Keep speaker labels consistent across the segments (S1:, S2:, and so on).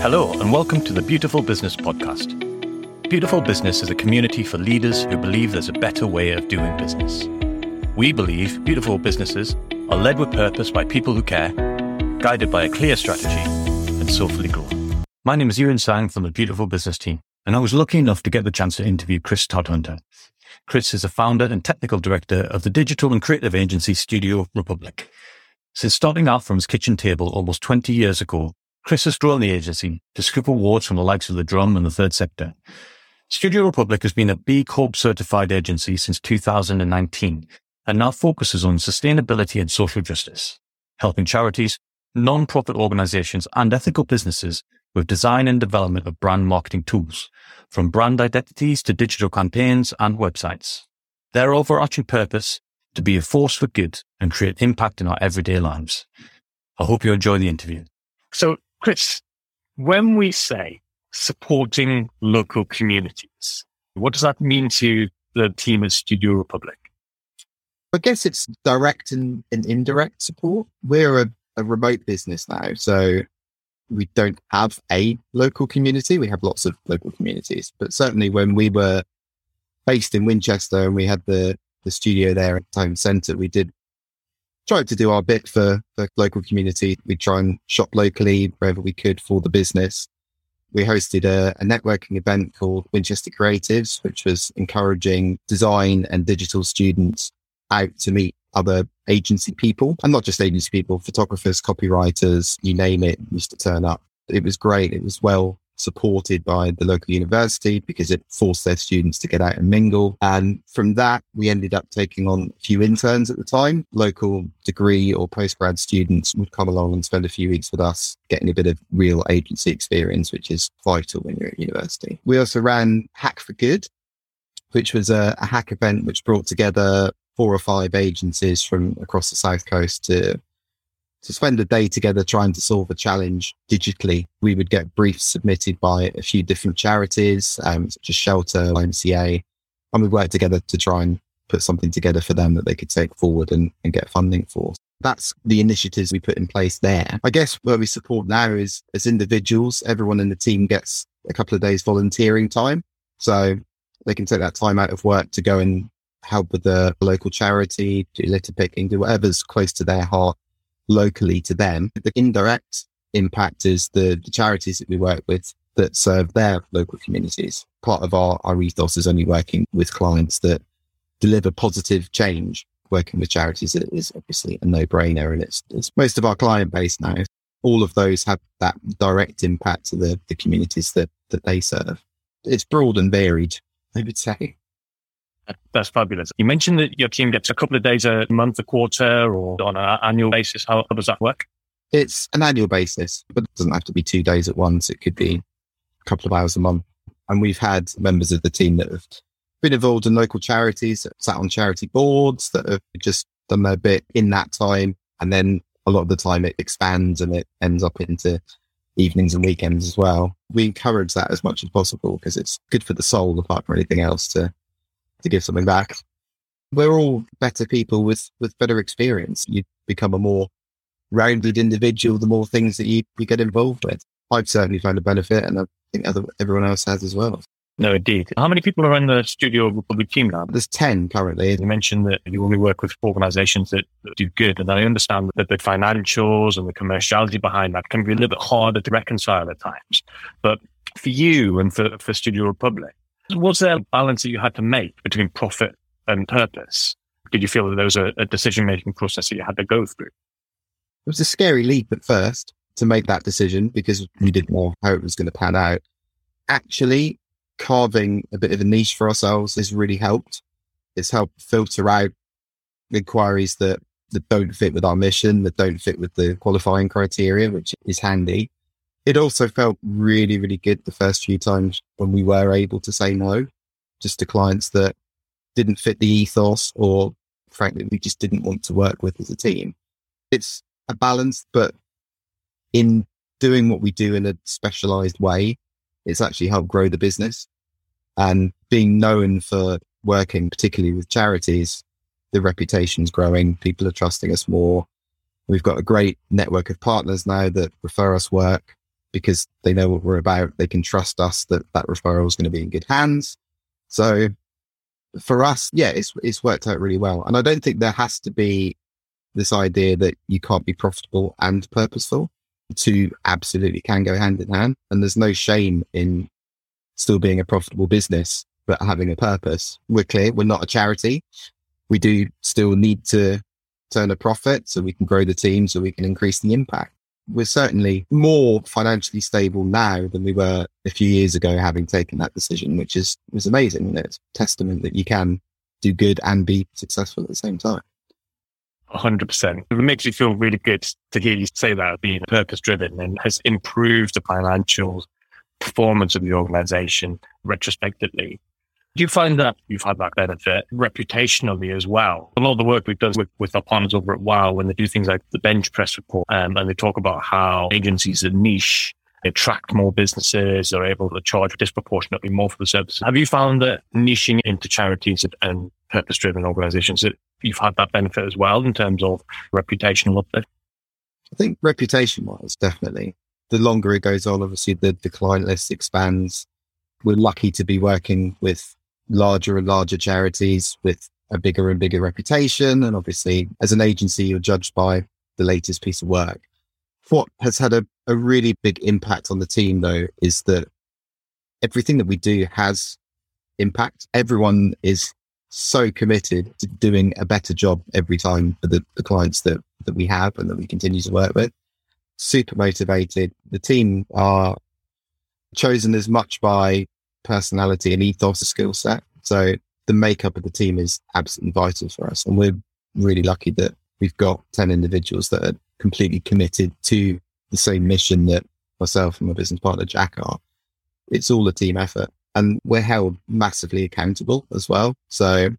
S1: Hello, and welcome to the Beautiful Business Podcast. Beautiful Business is a community for leaders who believe there's a better way of doing business. We believe beautiful businesses are led with purpose by people who care, guided by a clear strategy, and soulfully grown. My name is Yiuwin Tsang from the Beautiful Business team, and I was lucky enough to get the chance to interview Chris Todhunter. Chris is a founder and technical director of the digital and creative agency Studio Republic. Since starting out from his kitchen table almost 20 years ago, Chris has grown the agency to scoop awards from the likes of the drum and the third sector. Studio Republic has been a B Corp certified agency since 2019 and now focuses on sustainability and social justice, helping charities, non-profit organizations and ethical businesses with design and development of brand marketing tools, from brand identities to digital campaigns and websites. Their overarching purpose to be a force for good and create impact in our everyday lives. I hope you enjoy the interview. So, Chris, when we say supporting local communities, what does that mean to the team at Studio Republic?
S2: I guess it's direct and, and indirect support. We're a, a remote business now, so we don't have a local community. We have lots of local communities, but certainly when we were based in Winchester and we had the, the studio there at Town Centre, we did try to do our bit for the local community. We try and shop locally wherever we could for the business. We hosted a, a networking event called Winchester Creatives, which was encouraging design and digital students out to meet other agency people and not just agency people, photographers, copywriters, you name it, used to turn up. It was great. It was well supported by the local university because it forced their students to get out and mingle. And from that, we ended up taking on a few interns at the time. Local degree or postgrad students would come along and spend a few weeks with us, getting a bit of real agency experience, which is vital when you're at university. We also ran Hack for Good, which was a, a hack event which brought together four or five agencies from across the south coast to to spend a day together trying to solve a challenge digitally. We would get briefs submitted by a few different charities, um, such as Shelter, YMCA, and we worked together to try and put something together for them that they could take forward and, and get funding for. That's the initiatives we put in place there. I guess where we support now is as individuals, everyone in the team gets a couple of days volunteering time. So they can take that time out of work to go and help with the local charity, do litter picking, do whatever's close to their heart locally to them. The indirect impact is the, the charities that we work with that serve their local communities. Part of our, our ethos is only working with clients that deliver positive change. Working with charities is obviously a no brainer and it's, it's most of our client base now. All of those have that direct impact to the, the communities that, that they serve. It's broad and varied, I would say.
S1: That's fabulous. You mentioned that your team gets a couple of days a month, a quarter, or on an annual basis. How, does that work?
S2: It's an annual basis, but it doesn't have to be two days at once. It could be a couple of hours a month. And we've had members of the team that have been involved in local charities, sat on charity boards that have just done their bit in that time. And then a lot of the time it expands and it ends up into evenings and weekends as well. We encourage that as much as possible because it's good for the soul apart from anything else to to give something back. We're all better people with, with better experience. You become a more rounded individual the more things that you, you get involved with. I've certainly found a benefit and I think other, everyone else has as well.
S1: No, indeed. How many people are in the Studio Republic team now?
S2: There's 10 currently.
S1: You mentioned that you only work with organizations that, that, do good. And I understand that the financials and the commerciality behind that can be a little bit harder to reconcile at times. But for you and for, for Studio Republic, was there a balance that you had to make between profit and purpose? Did you feel that there was a, a decision making process that you had to go through?
S2: It was a scary leap at first to make that decision because we didn't know how it was going to pan out. Actually, carving a bit of a niche for ourselves has really helped. It's helped filter out inquiries that, that don't fit with our mission, that don't fit with the qualifying criteria, which is handy it also felt really, really good the first few times when we were able to say no just to clients that didn't fit the ethos or frankly, we just didn't want to work with as a team. It's a balance, but in doing what we do in a specialized way, it's actually helped grow the business and being known for working particularly with charities. The reputation's growing. People are trusting us more. We've got a great network of partners now that refer us work because they know what we're about. They can trust us that that referral is going to be in good hands. So for us, yeah, it's, it's worked out really well. And I don't think there has to be this idea that you can't be profitable and purposeful. Two absolutely can go hand in hand. And there's no shame in still being a profitable business, but having a purpose. We're clear. We're not a charity. We do still need to turn a profit so we can grow the team, so we can increase the impact. We're certainly more financially stable now than we were a few years ago, having taken that decision, which is was amazing. And it's testament that you can do good and be successful at the same time.
S1: 100%. It makes me feel really good to hear you say that being purpose driven and has improved the financial performance of the organization retrospectively. Do you find that you've had that benefit reputationally as well? A lot of the work we've done with, with our partners over at Wow, when they do things like the BenchPress report, um, and they talk about how agencies are niche, attract more businesses, they're able to charge disproportionately more for the services. Have you found that niching into charities and purpose driven organizations that you've had that benefit as well in terms of reputational uplift?
S2: I think reputation wise, definitely. The longer it goes on, obviously the, the client list expands. We're lucky to be working with larger and larger charities with a bigger and bigger reputation. And obviously, as an agency, you're judged by the latest piece of work. What has had a, a really big impact on the team, though, is that everything that we do has impact. Everyone is so committed to doing a better job every time for the, the clients that, that we have and that we continue to work with. Super motivated. The team are chosen as much by personality and ethos, a skill set. So the makeup of the team is absolutely vital for us. And we're really lucky that we've got 10 individuals that are completely committed to the same mission that myself and my business partner Jack are. It's all a team effort and we're held massively accountable as well. So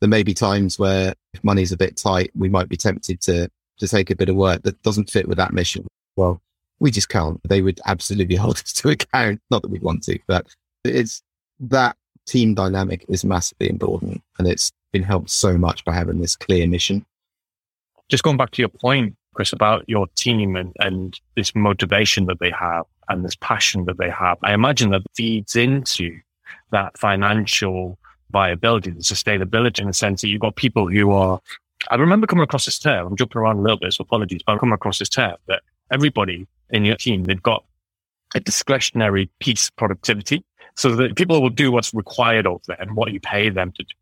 S2: there may be times where if money's a bit tight, we might be tempted to, to take a bit of work that doesn't fit with that mission. Well, we just can't. They would absolutely hold us to account. Not that we want to, but it's that team dynamic is massively important and it's been helped so much by having this clear mission.
S1: Just going back to your point, Chris, about your team and, and this motivation that they have and this passion that they have, I imagine that feeds into that financial viability, the sustainability in the sense that you've got people who are, I remember coming across this term, I'm jumping around a little bit, so apologies, but I'm coming across this term that everybody in your team, they've got a discretionary piece of productivity so that people will do what's required of them, what you pay them to do.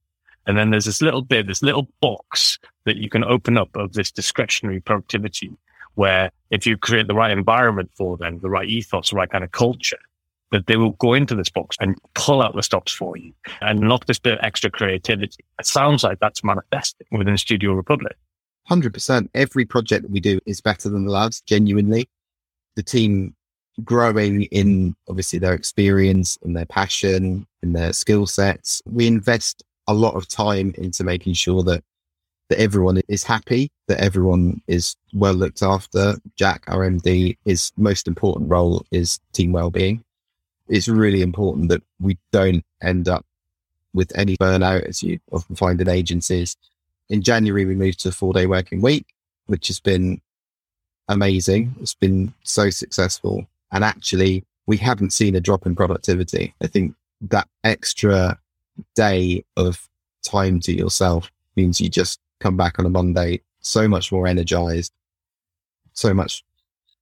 S1: And then there's this little bit, this little box that you can open up of this discretionary productivity where if you create the right environment for them, the right ethos, the right kind of culture, that they will go into this box and pull out the stops for you and not this bit of extra creativity. It sounds like that's manifesting within Studio Republic.
S2: 100%. Every project that we do is better than the last, genuinely. The team growing in obviously their experience and their passion and their skill sets. We invest a lot of time into making sure that that everyone is happy, that everyone is well looked after. Jack, our MD, his most important role is team well-being. It's really important that we don't end up with any burnout, as you often find in agencies. In January, we moved to a four-day working week, which has been amazing. It's been so successful. And actually, we haven't seen a drop in productivity. I think that extra day of time to yourself means you just come back on a Monday so much more energized, so much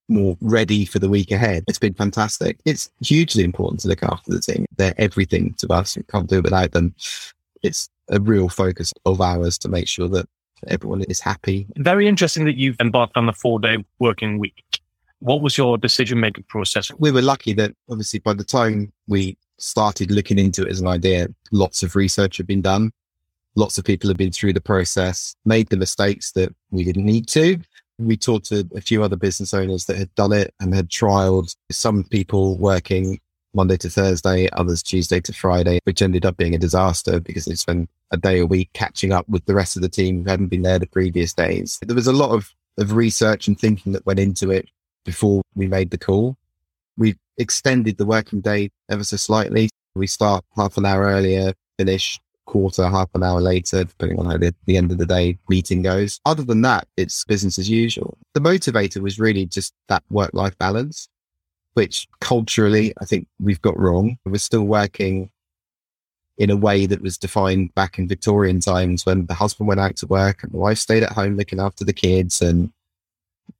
S2: more ready for the week ahead. It's been fantastic. It's hugely important to look after the team. They're everything to us. We can't do it without them. It's a real focus of ours to make sure that everyone is happy.
S1: Very interesting that you've embarked on the four day working week. What was your decision making process?
S2: We were lucky that obviously by the time we started looking into it as an idea, lots of research had been done. Lots of people had been through the process, made the mistakes that we didn't need to. We talked to a few other business owners that had done it and had trialed some people working Monday to Thursday, others Tuesday to Friday, which ended up being a disaster because they spent a day a week catching up with the rest of the team who hadn't been there the previous days. There was a lot of, of research and thinking that went into it before we made the call. We extended the working day ever so slightly. We start half an hour earlier, finish quarter, half an hour later, depending on how the, the end of the day meeting goes. Other than that, it's business as usual. The motivator was really just that work life balance. which culturally I think we've got wrong. We're still working in a way that was defined back in Victorian times when the husband went out to work and the wife stayed at home looking after the kids. And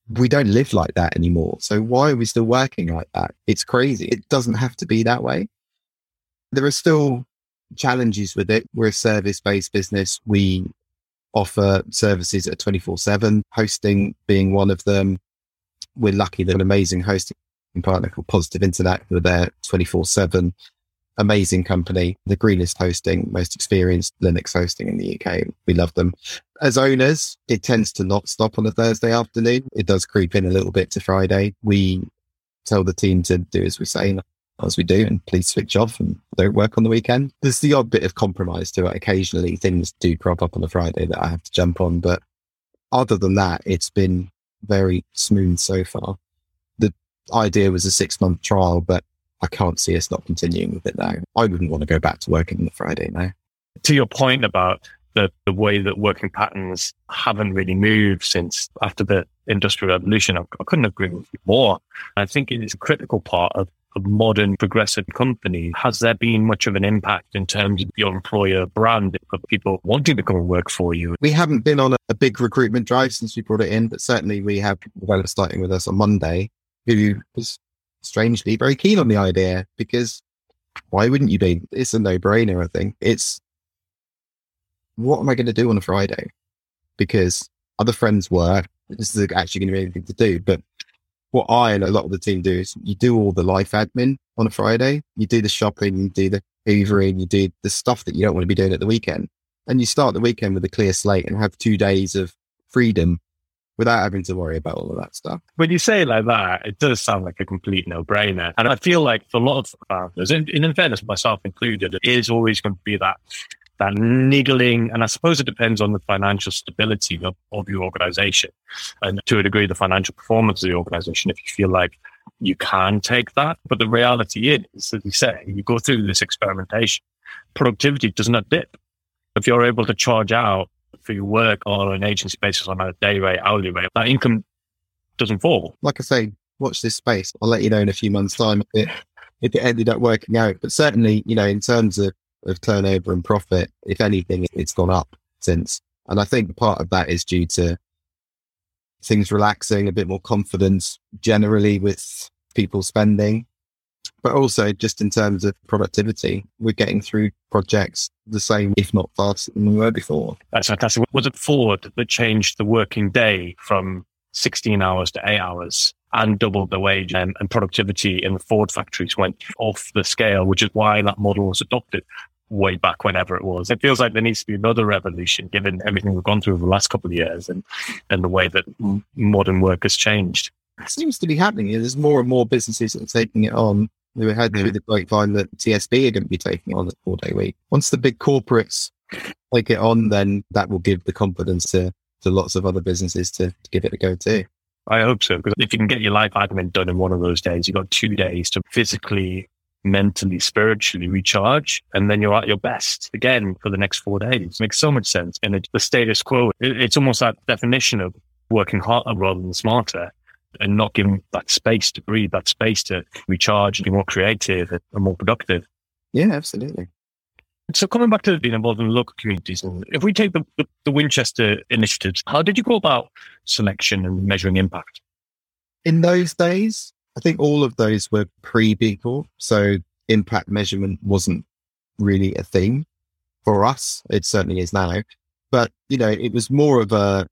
S2: we don't live like that anymore. So why are we still working like that? It's crazy. It doesn't have to be that way. There are still challenges with it. We're a service based business. We offer services at 24 7, hosting being one of them. We're lucky that an amazing hosting partner called Positive Internet who are there 24 7 amazing company, the greenest hosting, most experienced Linux hosting in the UK. We love them. As owners, it tends to not stop on a Thursday afternoon. It does creep in a little bit to Friday. We tell the team to do as we say, as we do, and please switch off and don't work on the weekend. There's the odd bit of compromise to it. Occasionally things do crop up on a Friday that I have to jump on. But other than that, it's been very smooth so far. The idea was a six month trial, but I can't see us not continuing with it now. I wouldn't want to go back to working on the Friday now.
S1: To your point about the, the way that working patterns haven't really moved since after the industrial revolution, I, I couldn't agree with you more. I think it is a critical part of a modern progressive company. Has there been much of an impact in terms of your employer brand of people wanting to come and work for you?
S2: We haven't been on a, a big recruitment drive since we brought it in, but certainly we have developers starting with us on Monday who was strangely very keen on the idea because why wouldn't you be? It's a no brainer, I think. It's what am I going to do on a Friday? Because other friends work. This is actually going to be anything to do. But what I and a lot of the team do is you do all the life admin on a Friday. You do the shopping, you do the hoovering, you do the stuff that you don't want to be doing at the weekend. And you start the weekend with a clear slate and have two days of freedom without having to worry about all of that stuff.
S1: When you say it like that, it does sound like a complete no brainer. And I feel like for a lot of founders, and in fairness, myself included, it is always going to be that that niggling, and I suppose it depends on the financial stability of, of your organization and to a degree the financial performance of the organization. If you feel like you can take that, but the reality is, as you say, you go through this experimentation, productivity does not dip. If you're able to charge out for your work on an agency basis on a day rate, hourly rate, that income doesn't fall.
S2: Like I say, watch this space. I'll let you know in a few months' time if it, if it ended up working out. But certainly, you know, in terms of, of turnover and profit, if anything, it's gone up since. And I think part of that is due to things relaxing, a bit more confidence generally with people spending but also just in terms of productivity, we're getting through projects the same, if not faster than we were before.
S1: That's fantastic. Was it Ford that changed the working day from 16 hours to eight hours and doubled the wage and, and productivity in the Ford factories went off the scale, which is why that model was adopted way back whenever it was. It feels like there needs to be another revolution given everything we've gone through over the last couple of years and, and the way that modern work has changed.
S2: It seems to be happening. There's more and more businesses that are taking it on we had through the grapevine that TSB are going to be taking on a four day week. Once the big corporates take it on, then that will give the confidence to, to lots of other businesses to, to give it a go too.
S1: I hope so, because if you can get your life admin done in one of those days, you've got two days to physically, mentally, spiritually recharge, and then you're at your best again for the next four days. It makes so much sense. And the status quo, it's almost that definition of working harder rather than smarter and not giving that space to breathe, that space to recharge and be more creative and more productive.
S2: Yeah, absolutely.
S1: So coming back to being involved in local communities, if we take the, the, the Winchester initiatives, how did you go about selection and measuring impact?
S2: In those days, I think all of those were pre people. So impact measurement wasn't really a thing for us. It certainly is now. But, you know, it was more of a,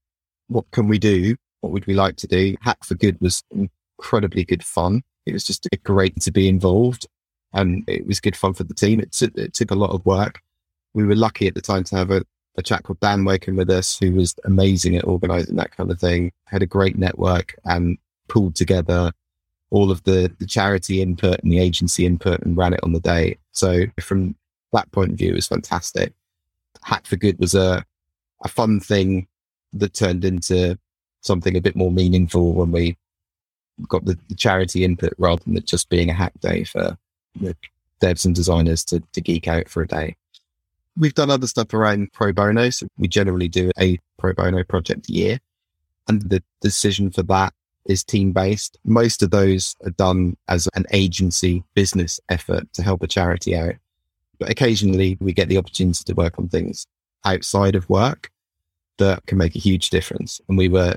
S2: what can we do? What would we like to do? Hack for Good was incredibly good fun. It was just great to be involved and it was good fun for the team. It, t- it took a lot of work. We were lucky at the time to have a, a chap called Dan working with us who was amazing at organizing that kind of thing, had a great network and pulled together all of the, the charity input and the agency input and ran it on the day. So from that point of view, it was fantastic. Hack for Good was a, a fun thing that turned into something a bit more meaningful when we got the, the charity input rather than it just being a hack day for the devs and designers to, to geek out for a day. We've done other stuff around pro bono. So we generally do a pro bono project a year. And the decision for that is team based. Most of those are done as an agency business effort to help a charity out. But occasionally we get the opportunity to work on things outside of work that can make a huge difference. And we were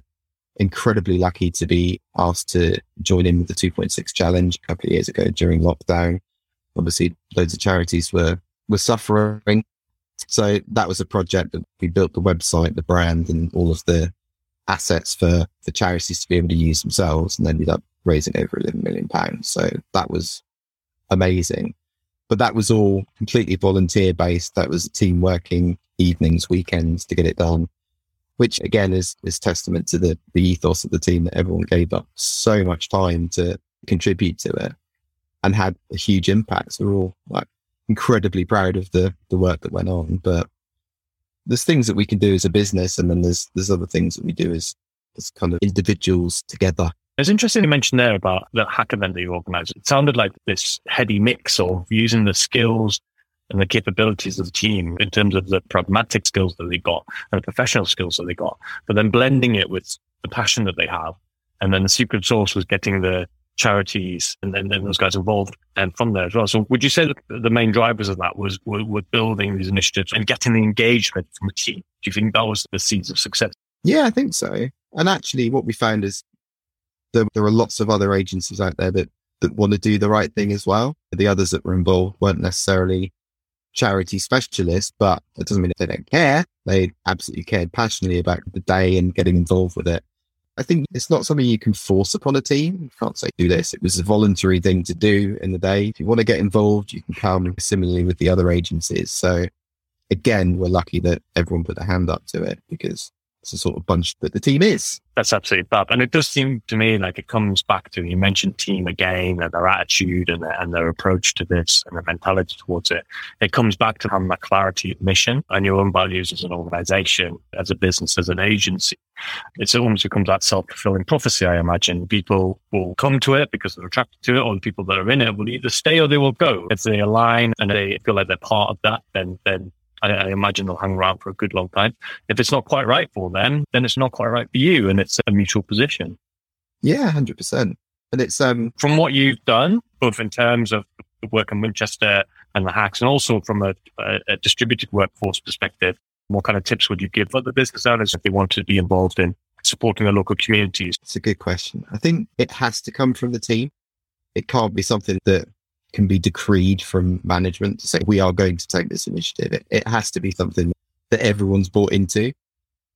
S2: incredibly lucky to be asked to join in with the 2.6 challenge a couple of years ago during lockdown. Obviously, loads of charities were, were suffering. So that was a project that we built the website, the brand and all of the assets for the charities to be able to use themselves and ended up raising over 11 million pounds. So that was amazing. But that was all completely volunteer based. That was a team working evenings, weekends to get it done, which again is, is testament to the, the ethos of the team that everyone gave up so much time to contribute to it and had a huge impact. So we're all like incredibly proud of the, the work that went on. But there's things that we can do as a business, and then there's there's other things that we do as as kind of individuals together.
S1: It's interesting you mentioned there about the hack event that you organised. It sounded like this heady mix of using the skills and the capabilities of the team in terms of the pragmatic skills that they got and the professional skills that they got, but then blending it with the passion that they have. And then the secret sauce was getting the charities and then, then those guys involved and from there as well. So would you say that the main drivers of that was were, were building these initiatives and getting the engagement from a team? Do you think that was the seeds of success?
S2: Yeah, I think so. And actually what we found is there, there are lots of other agencies out there that, that want to do the right thing as well. The others that were involved weren't necessarily charity specialists, but it doesn't mean they don't care. They absolutely cared passionately about the day and getting involved with it. I think it's not something you can force upon a team. You can't say do this. It was a voluntary thing to do in the day. If you want to get involved, you can come similarly with the other agencies. So again, we're lucky that everyone put their hand up to it because the sort of bunch that the team is.
S1: That's absolutely fab. And it does seem to me like it comes back to you mentioned team again and their attitude and their, and their approach to this and their mentality towards it. It comes back to having that clarity of mission and your own values as an organization, as a business, as an agency. It's almost becomes that self fulfilling prophecy, I imagine. People will come to it because they're attracted to it, or the people that are in it will either stay or they will go. If they align and they feel like they're part of that, then, then I, I, imagine they'll hang around for a good long time. If it's not quite right for them, then it's not quite right for you, and it's a mutual position.
S2: Yeah, hundred percent. And it's um
S1: from what you've done, both in terms of the work in Winchester and the hacks, and also from a, a, a distributed workforce perspective. What kind of tips would you give other business owners if they want to be involved in supporting their local communities?
S2: It's a good question. I think it has to come from the team. It can't be something that can be decreed from management to say, we are going to take this initiative. It, it has to be something that everyone's bought into.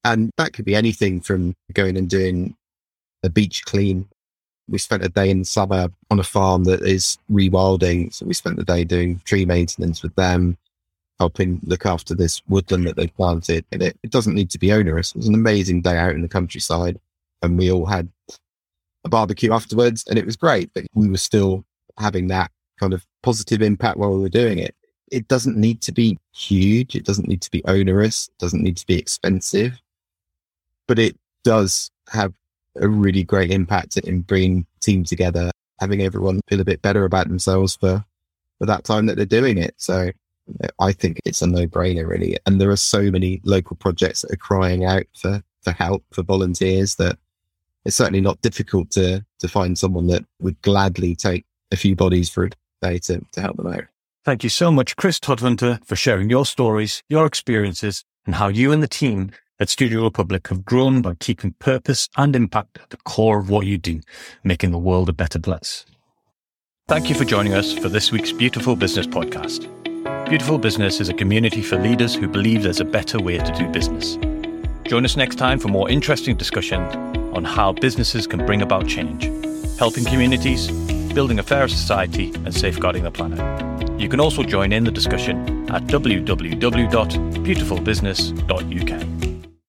S2: And that could be anything from going and doing a beach clean. We spent a day in the summer on a farm that is rewilding. So we spent the day doing tree maintenance with them, helping look after this woodland that they planted. And it, it doesn't need to be onerous. It was an amazing day out in the countryside. And we all had a barbecue afterwards and it was great. But we were still having that kind of positive impact while we were doing it. It doesn't need to be huge. It doesn't need to be onerous. It doesn't need to be expensive, but it does have a really great impact in bringing teams together, having everyone feel a bit better about themselves for, for that time that they're doing it. So uh, I think it's a no brainer really. And there are so many local projects that are crying out for, for help for volunteers that it's certainly not difficult to, to find someone that would gladly take a few bodies for day to, to help them out.
S1: Thank you so much, Chris Todhunter, for sharing your stories, your experiences, and how you and the team at Studio Republic have grown by keeping purpose and impact at the core of what you do, making the world a better place. Thank you for joining us for this week's Beautiful Business podcast. Beautiful Business is a community for leaders who believe there's a better way to do business. Join us next time for more interesting discussion on how businesses can bring about change, helping communities building a fairer society and safeguarding the planet. You can also join in the discussion at www.beautifulbusiness.uk.